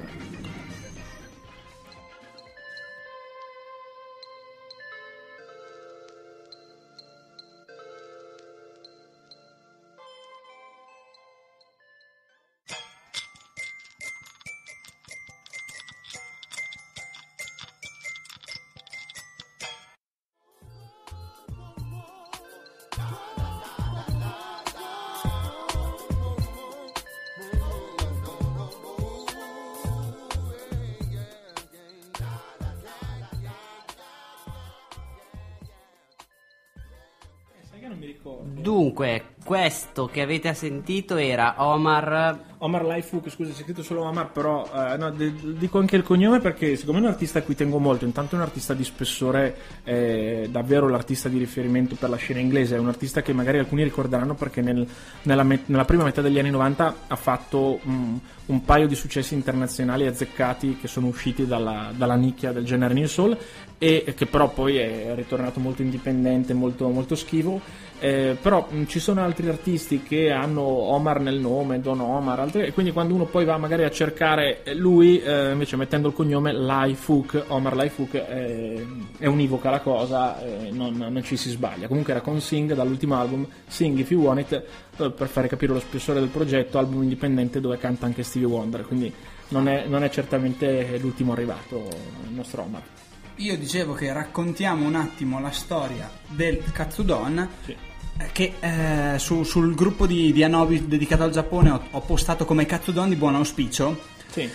Dunque, questo che avete sentito era Omar. Omar Lifehook, scusa, c'è scritto solo Omar, però eh, no, de- dico anche il cognome perché secondo me è un artista a cui tengo molto. Intanto è un artista di spessore, eh, davvero l'artista di riferimento per la scena inglese. È un artista che magari alcuni ricorderanno perché nel- nella, me- nella prima metà degli anni 90 ha fatto mm, un paio di successi internazionali azzeccati che sono usciti dalla, dalla nicchia del genere New Soul e che però poi è ritornato molto indipendente, molto, molto schivo. Eh, però mh, ci sono altri artisti che hanno Omar nel nome, Don Omar, altri- e quindi quando uno poi va magari a cercare lui, eh, invece mettendo il cognome Laifuk, Omar Laifuk, eh, è univoca la cosa, eh, non, non ci si sbaglia. Comunque era con Sing dall'ultimo album, Sing If You Want It, eh, per fare capire lo spessore del progetto, album indipendente dove canta anche Stevie Wonder, quindi non è, non è certamente l'ultimo arrivato il nostro Omar. Io dicevo che raccontiamo un attimo la storia del Katsudon. Sì. Che eh, su- sul gruppo di, di Anobi dedicato al Giappone ho, ho postato come Katsudon di buon auspicio, Sì.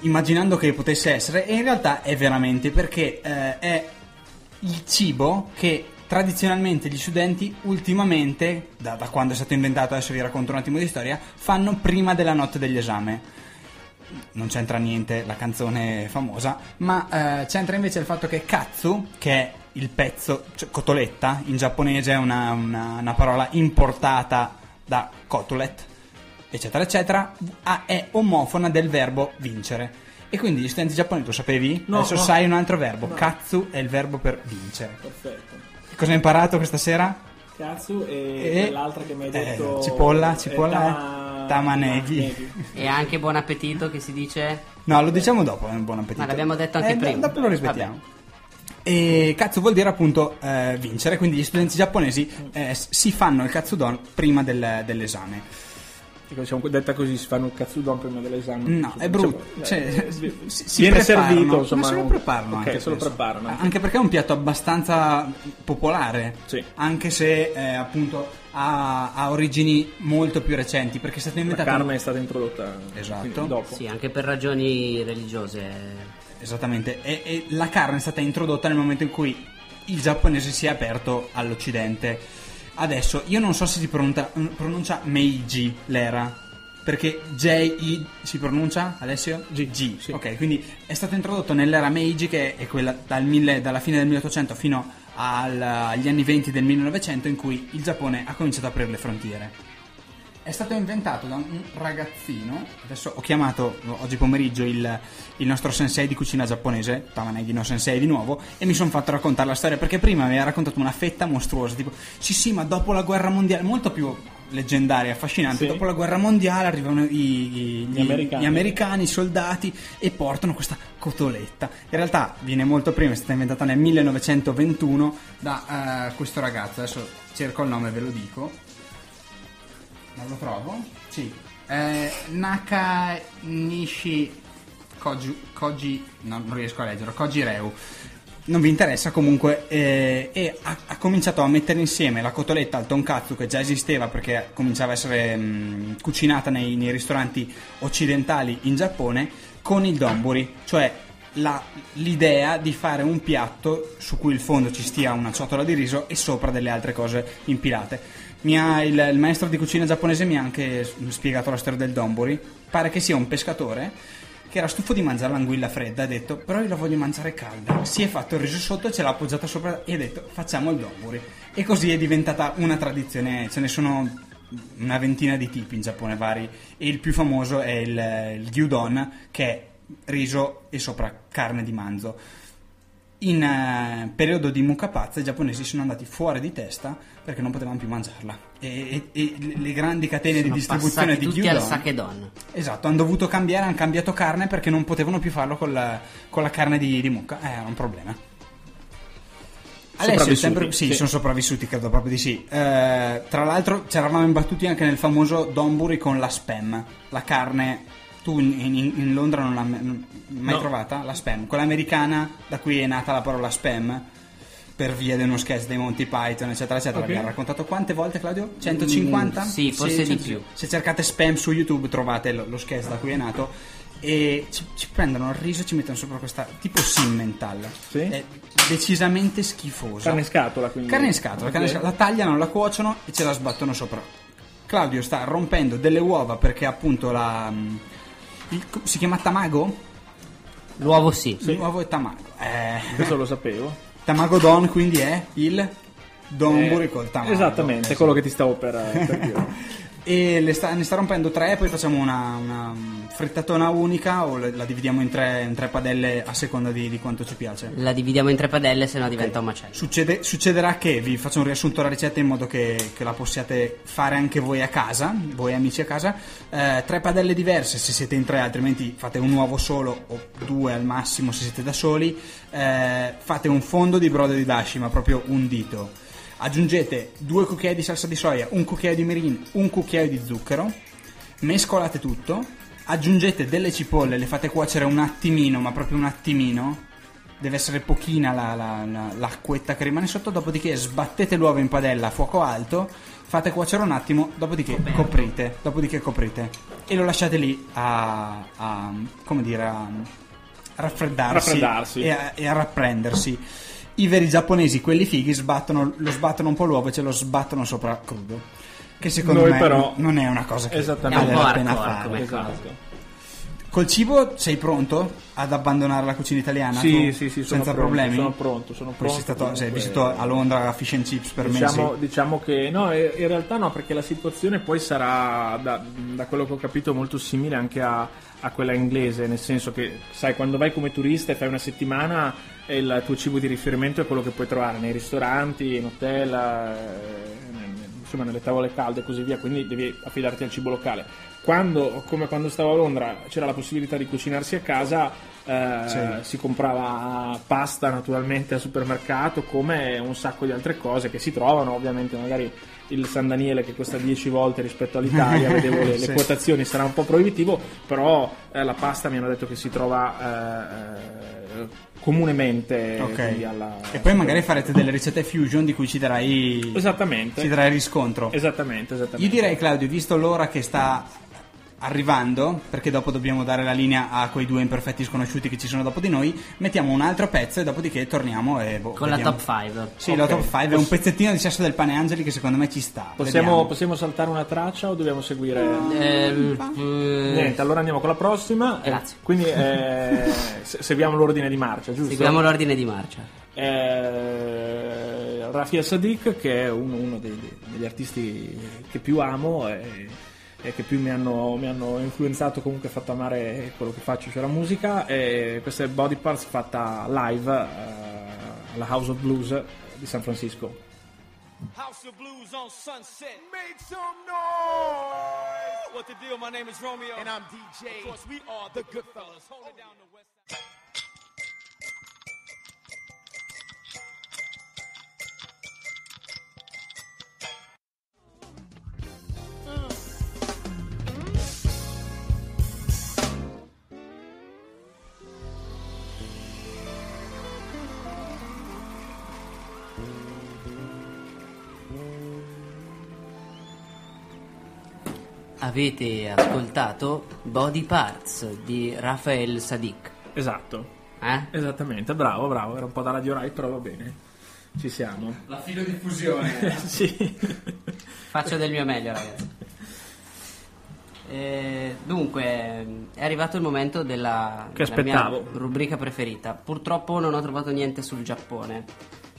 immaginando che potesse essere, e in realtà è veramente perché eh, è il cibo che tradizionalmente gli studenti ultimamente, da, da quando è stato inventato, adesso vi racconto un attimo di storia, fanno prima della notte dell'esame non c'entra niente la canzone famosa, ma eh, c'entra invece il fatto che katsu, che è il pezzo, cioè cotoletta, in giapponese è una, una- una parola importata da kotulet, eccetera, eccetera, ha- è omofona del verbo vincere. E quindi gli studenti giapponesi, lo sapevi? No, Adesso no. sai un altro verbo, katsu è il verbo per vincere. Perfetto. Cosa hai imparato questa sera? Cazzo E- e, l'altra che mi hai eh, detto cipolla, è cipolla, tama- tamaneghi. E anche buon appetito che si dice. No, lo diciamo dopo, è un buon appetito. Ma l'abbiamo detto anche Eh, prima. Dopo lo ripetiamo. E cazzo vuol dire appunto eh, vincere, quindi gli studenti giapponesi eh, si fanno il katsudon prima del- dell'esame. Dico, diciamo, detta così si fanno il katsudon prima dell'esame. No, è brutto. Diciamo, Cioè, eh, si- si viene preparano, servito, insomma. Ma se lo preparano Ok, anche se lo preparano. anche. Anche perché è un piatto abbastanza popolare, Sì. anche se eh, appunto ha, ha origini molto più recenti, perché è stato La inventato... carne è stata introdotta Esatto. dopo. Sì, anche per ragioni religiose. Esattamente, e, e la carne è stata introdotta nel momento in cui il giapponese si è aperto all'occidente. Adesso, io non so se si pronuncia, pronuncia Meiji l'era, perché J-I si pronuncia, Alessio? G, G, sì. ok, quindi è stato introdotto nell'era Meiji, che è quella dal mille- dalla fine del 1800 fino al- agli anni 20 del 1900, in cui il Giappone ha cominciato ad aprire le frontiere. È stato inventato da un ragazzino. Adesso ho chiamato oggi pomeriggio il, il nostro sensei di cucina giapponese, Tamanegi no sensei di nuovo, e mi sono fatto raccontare la storia perché prima mi aveva raccontato una fetta mostruosa, tipo sì sì, ma dopo la guerra mondiale, molto più leggendaria, affascinante. Sì. Dopo la guerra mondiale arrivano i, i- Gli americani. gli americani, i soldati e portano questa cotoletta. In realtà viene molto prima, è stata inventata nel 1921 da eh, questo ragazzo. Adesso cerco il nome e ve lo dico. Non lo trovo? Sì. Eh, Nakanishi Koji, Koji no, non riesco a leggere, Koji Reu. Non vi interessa comunque eh, e ha, ha cominciato a mettere insieme la cotoletta al tonkatsu che già esisteva perché cominciava a essere mh, cucinata nei, nei ristoranti occidentali in Giappone con il donburi, cioè la- l'idea di fare un piatto su cui il fondo ci stia una ciotola di riso e sopra delle altre cose impilate. Ha- il, il maestro di cucina giapponese mi ha anche spiegato la storia del donburi. Pare che sia un pescatore che era stufo di mangiare l'anguilla fredda. Ha detto, però io la voglio mangiare calda. Si è fatto il riso sotto, ce l'ha appoggiata sopra e ha detto, facciamo il donburi. E così è diventata una tradizione. Ce ne sono una ventina di tipi in Giappone vari. E il più famoso è il, il gyudon, che è riso e sopra carne di manzo. In eh, periodo di mucca pazza i giapponesi sono andati fuori di testa perché non potevano più mangiarla. E, e- e le grandi catene di Sono distribuzione passati di tutti al gyudon sakedon. esatto hanno dovuto cambiare hanno cambiato carne perché non potevano più farlo con la, con la carne di, di mucca. Eh, era un problema. Sopravvissuti, sempre sì, sì. sono sopravvissuti credo proprio di sì. Eh, tra l'altro ci eravamo imbattuti anche nel famoso donburi con la spam la carne tu in, in- Londra non l'hai mai No. trovata la spam quella americana da cui è nata la parola spam per via di uno sketch dei Monty Python eccetera eccetera Ok. abbiamo raccontato quante volte Claudio? 150? Mm, sì, forse di 100. più. se cercate spam su YouTube trovate lo, lo sketch da cui è nato e ci, ci prendono il riso e ci mettono sopra questa tipo simmental Sì. è decisamente schifosa Carne in scatola, quindi. Carne in scatola, carne in scatola. la tagliano, la cuociono e ce la sbattono sopra Claudio sta rompendo delle uova perché appunto la il- si chiama tamago? L'uovo sì. l'uovo è tamago eh, Questo lo sapevo. tamago don quindi è il donburi Eh, col tamago Esattamente, Eh, sì. quello che ti stavo per, per dire. <laughs> E le sta- ne sta rompendo tre, poi facciamo una, una frittatona unica o le- la dividiamo in tre, in tre padelle a seconda di, di quanto ci piace. La dividiamo in tre padelle, se no diventa un macello. Succede- succederà che vi faccio un riassunto della ricetta in modo che, che la possiate fare anche voi a casa, voi amici a casa. Eh, tre padelle diverse se siete in tre, altrimenti fate un uovo solo o due al massimo se siete da soli. Eh, fate un fondo di brodo di dashi, ma proprio un dito. Aggiungete due cucchiai di salsa di soia, un cucchiaio di mirin, un cucchiaio di zucchero. Mescolate tutto. Aggiungete delle cipolle, le fate cuocere un attimino, ma proprio un attimino deve essere pochina la- la- la- l'acquetta che rimane sotto, dopodiché sbattete l'uovo in padella a fuoco alto, fate cuocere un attimo, dopodiché coprite, dopodiché coprite e lo lasciate lì a, a- come dire, a raffreddarsi, Raffreddarsi. E, a, e a rapprendersi. I veri giapponesi, quelli fighi, sbattono, lo sbattono un po' l'uovo e ce lo sbattono sopra crudo. Che secondo Noi me però- non è una cosa che vale la pena fare. come Esatto. Col cibo sei pronto ad abbandonare la cucina italiana? Sì, Tu? sì, sì, sono senza pronto, problemi. sono pronto, sono Poi sei, pronto, stato, sei vissuto a Londra a Fish and Chips per Diciamo, mesi. diciamo che no, in realtà no, perché la situazione poi sarà, da, da quello che ho capito, molto simile anche a, a quella inglese, nel senso che, sai, quando vai come turista e fai una settimana, eh, il tuo cibo di riferimento è quello che puoi trovare nei ristoranti, in hotel, eh, insomma, nelle tavole calde e così via, quindi devi affidarti al cibo locale. Quando, come quando stavo a Londra, c'era la possibilità di cucinarsi a casa, eh, Sì. si comprava pasta naturalmente al supermercato, come un sacco di altre cose che si trovano, ovviamente magari il San Daniele che costa 10 volte rispetto all'Italia, <laughs> vedevo le, le Sì. quotazioni, sarà un po' proibitivo, però eh, la pasta mi hanno detto che si trova eh, eh, comunemente Ok. quindi alla- E poi magari farete delle ricette fusion di cui ci darai, Esattamente. ci darai riscontro. Esattamente, esattamente. Io direi, Claudio, visto l'ora che sta arrivando, perché dopo dobbiamo dare la linea a quei due imperfetti sconosciuti che ci sono dopo di noi, mettiamo un altro pezzo e dopodiché torniamo e boh, Con la vediamo. top 5. Sì, Ok. la top 5 è un pezzettino di sesso del pane Angeli che secondo me ci sta. Possiamo, possiamo saltare una traccia o dobbiamo seguire? Ehm, eh, Niente, allora andiamo con la prossima. Eh, Grazie. Quindi eh, se- seguiamo l'ordine di marcia, giusto? seguiamo l'ordine di marcia. Eh, Rafi Sadiq, che è uno, uno dei- dei- degli artisti che più amo e, e che più mi hanno, mi hanno influenzato, comunque fatto amare quello che faccio, cioè la musica. E questa è Body Parts fatta live eh, alla House of Blues di San Francisco. House of Blues on Sunset. Make some noise. What the deal? My name is Romeo. And I'm DJ. Of course, we are the Goodfellas. Hold it down the west side. Avete ascoltato Body Parts di Rafael Sadiq. Esatto, Eh? esattamente, bravo, bravo. Era un po' da Radio Rai, però va bene. Ci siamo. La filodiffusione. <laughs> sì. Faccio del mio meglio, ragazzi. Eh, dunque, è arrivato il momento della, Che della rubrica preferita. Purtroppo non ho trovato niente sul Giappone.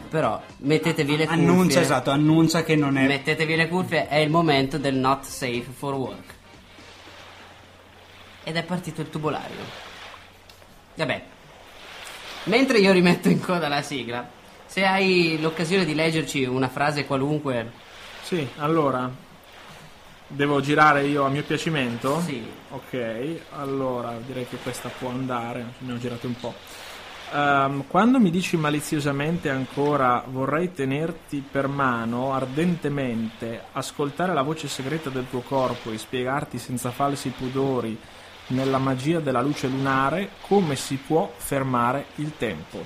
Però mettetevi le cuffie. annuncia, esatto, annuncia che non è... Mettetevi le cuffie, è il momento del not safe for work. Ed è partito il tubolario. Vabbè. Mentre io rimetto in coda la sigla, se hai l'occasione di leggerci una frase qualunque, Sì, allora devo girare io a mio piacimento? Sì. Ok, allora direi che questa può andare, ne ho girato un po'. Ehm, quando mi dici maliziosamente ancora vorrei tenerti per mano ardentemente, ascoltare la voce segreta del tuo corpo e spiegarti senza falsi pudori nella magia della luce lunare come si può fermare il tempo.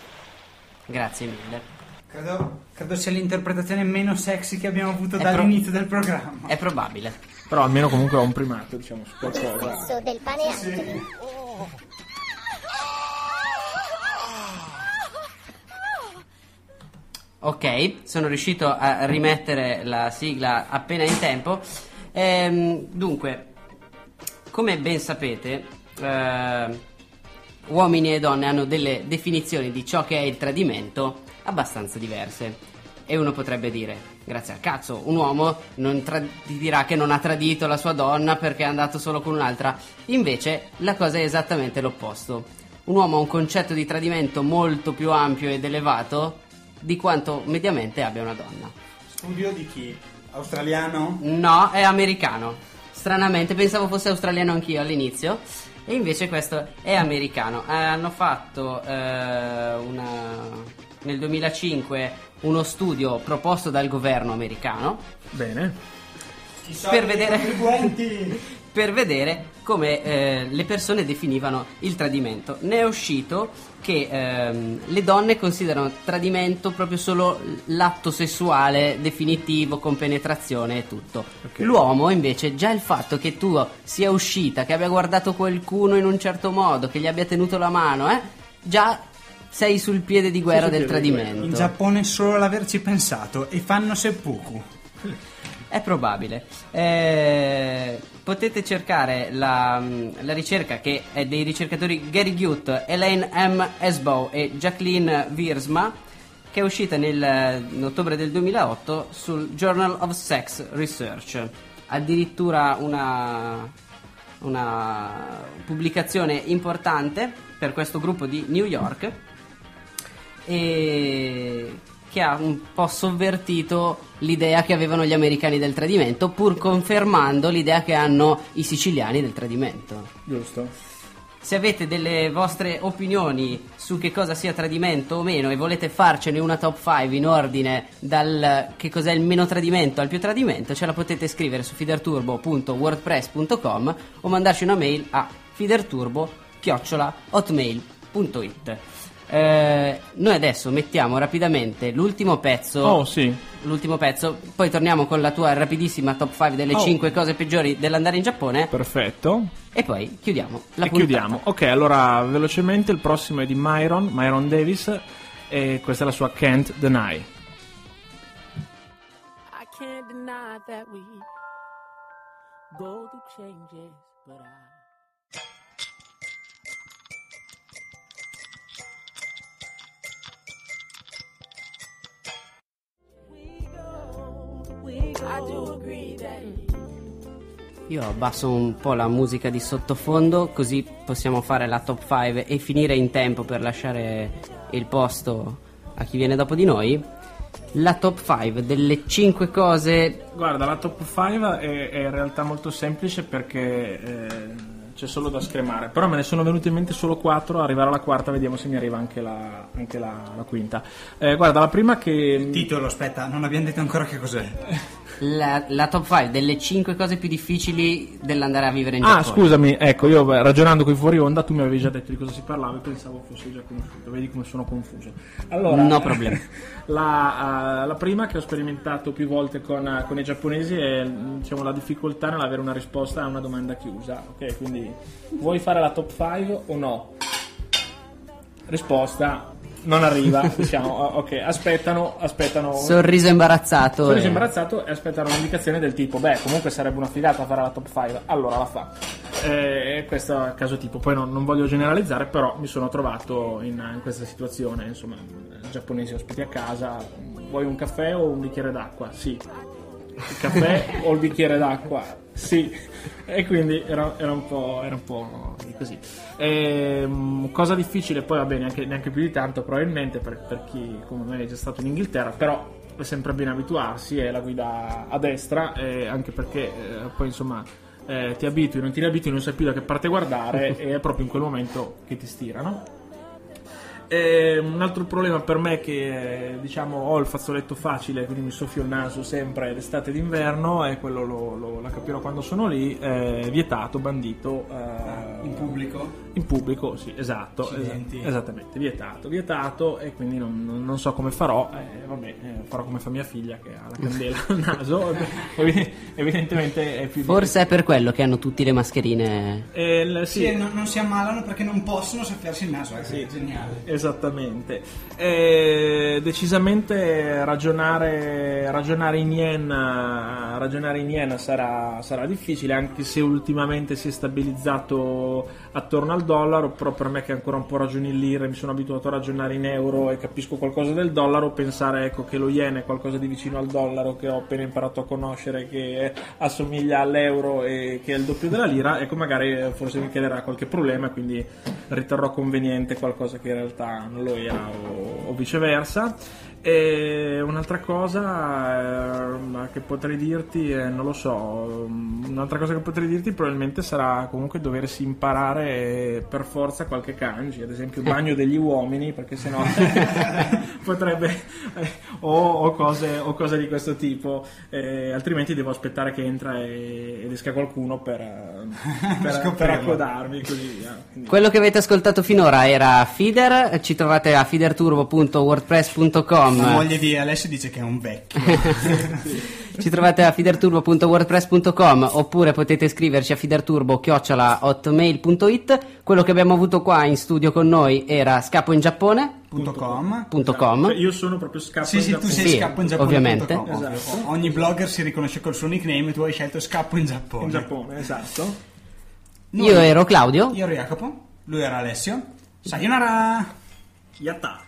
grazie mille. Credo, credo sia l'interpretazione meno sexy che abbiamo avuto È dall'inizio del programma. È probabile. Però almeno comunque ho un primato, diciamo, su qualcosa. Sesso del pane Angeli. Ok, sono riuscito a rimettere la sigla appena in tempo. Ehm, dunque, come ben sapete, eh, uomini e donne hanno delle definizioni di ciò che è il tradimento abbastanza diverse. E uno potrebbe dire, grazie al cazzo. Un uomo tra- ti dirà che non ha tradito la sua donna perché è andato solo con un'altra. Invece la cosa è esattamente l'opposto. Un uomo ha un concetto di tradimento molto più ampio ed elevato di quanto mediamente abbia una donna. Studio di chi? Australiano? No, è americano. Stranamente, pensavo fosse australiano anch'io all'inizio. E invece questo è americano. Eh, hanno fatto eh, una- nel 2005 uno studio proposto dal governo americano Bene. per vedere, Contribuenti! <laughs> per vedere come eh, le persone definivano il tradimento. Ne è uscito che ehm, le donne considerano tradimento proprio solo l'atto sessuale definitivo con penetrazione e tutto. Ok. L'uomo invece già il fatto che tu sia uscita, che abbia guardato qualcuno in un certo modo, che gli abbia tenuto la mano, eh, già sei sul piede di guerra sul del tradimento. In Giappone solo l'averci pensato e fanno seppuku. <laughs> È probabile. Eh, potete cercare la, la ricerca che è dei ricercatori Gary Gutt, Elaine M. Esbow e Jacqueline Wiersma, che è uscita nel, in ottobre del 2008 sul Journal of Sex Research. Addirittura una, una pubblicazione importante per questo gruppo di New York e che ha un po' sovvertito l'idea che avevano gli americani del tradimento, pur confermando l'idea che hanno i siciliani del tradimento. Giusto. Se avete delle vostre opinioni su che cosa sia tradimento o meno e volete farcene una top 5 in ordine dal che cos'è il meno tradimento al più tradimento, ce la potete scrivere su fiderturbo.wordpress.com o mandarci una mail a fiderturbo.hotmail.it eh, Noi adesso mettiamo rapidamente l'ultimo pezzo Oh, sì. L'ultimo pezzo, poi torniamo con la tua rapidissima top 5 delle Oh. 5 cose peggiori dell'andare in Giappone Perfetto. e poi chiudiamo la e puntata. chiudiamo. Ok, allora velocemente il prossimo è di Myron, Myron Davis e questa è la sua Can't Deny. I can't deny that we go through changes, but I. Io abbasso un po' la musica di sottofondo così possiamo fare la top 5 e finire in tempo per lasciare il posto a chi viene dopo di noi. La top 5 delle 5 cose Guarda, la top 5 è, è in realtà molto semplice perché eh, c'è solo da scremare, però me ne sono venute in mente solo 4, arrivare alla quarta vediamo se mi arriva anche la, anche la, la quinta. Eh, guarda, la prima che... Titolo, aspetta, non abbiamo detto ancora che cos'è. <laughs> la, la top 5 delle 5 cose più difficili dell'andare a vivere in Ah, Giappone. scusami, ecco, io ragionando qui fuori onda, tu mi avevi già detto di cosa si parlava e pensavo fosse già conosciuto. Vedi come sono confuso. Allora, No problema. <laughs> La, eh, la prima che ho sperimentato più volte con, eh, con i giapponesi è diciamo, la difficoltà nell'avere una risposta a una domanda chiusa. Ok, quindi vuoi fare la top 5 o no? Risposta non arriva, <laughs> diciamo, ok, aspettano, aspettano. Sorriso imbarazzato. Sono e- imbarazzato e aspettano un'indicazione del tipo, beh, comunque sarebbe una figata fare la top 5, allora la fa. Eh, questo è il caso tipo, poi non, non voglio generalizzare, però mi sono trovato in, in questa situazione, insomma, eh, giapponesi ospiti a casa, vuoi un caffè o un bicchiere d'acqua? Sì. Il caffè o il bicchiere d'acqua? Sì. E quindi era, era un po', era un po' così. Ehm, cosa difficile, poi va bene, neanche, neanche più di tanto probabilmente per, per chi come me è già stato in Inghilterra, però è sempre bene abituarsi, è la guida a destra, anche perché eh, poi insomma eh, ti abitui, non ti riabitui, non sai più da che parte guardare <laughs> e è proprio in quel momento che ti stirano. E un altro problema per me è che eh, diciamo ho il fazzoletto facile, quindi mi soffio il naso sempre d'estate e d'inverno e quello lo, lo- la capirò quando sono lì, è vietato, bandito. eh, In pubblico? in pubblico, sì, esatto, Accidenti. esa- esattamente, vietato, vietato e quindi non, non- so come farò, eh, vabbè, eh, farò come fa mia figlia che ha la candela al <laughs> naso, evi- evidentemente è più Forse è per quello che hanno tutti le mascherine. Eh, Sì, e non, non si ammalano perché non possono soffiarsi il naso, ecco, Sì. è geniale. Esattamente. Eh, decisamente ragionare, ragionare in yen, ragionare in yen sarà, sarà difficile, anche se ultimamente si è stabilizzato attorno, al dollaro, però per me che ancora un po' ragioni in lire, mi sono abituato a ragionare in euro e capisco qualcosa del dollaro, pensare ecco, che lo yen è qualcosa di vicino al dollaro che ho appena imparato a conoscere, che assomiglia all'euro e che è il doppio della lira, ecco magari eh, forse mi chiederà qualche problema e quindi riterrò conveniente qualcosa che in realtà non lo era o, o viceversa. E un'altra cosa eh, che potrei dirti, eh, non lo so, mm, un'altra cosa che potrei dirti probabilmente sarà comunque doversi imparare per forza qualche kanji, ad esempio bagno degli uomini, perché sennò <laughs> potrebbe, eh, o, o cose, o cose di questo tipo, eh, altrimenti devo aspettare che entra e, ed esca qualcuno per, eh, per, per accodarmi così via. Quindi- Quello che avete ascoltato finora era Feeder, ci trovate a feederturbo.wordpress.com La moglie di Alessio dice che è un vecchio. <laughs> Ci trovate a feederturbo.wordpress.com oppure potete scriverci a feederturbo.hotmail.it Quello che abbiamo avuto qua in studio con noi era Scappo in Giappone. Com. com. Cioè, io sono proprio scappo Sì, in sì, tu Giappone. sei Sì, scappo in Giappone. ovviamente. ovvio. Esatto. Ogni blogger si riconosce col suo nickname, tu hai scelto scappo in Giappone. in Giappone, esatto. Noi- Io ero Claudio. Io ero Jacopo, lui era Alessio. Sayonara! Yatta.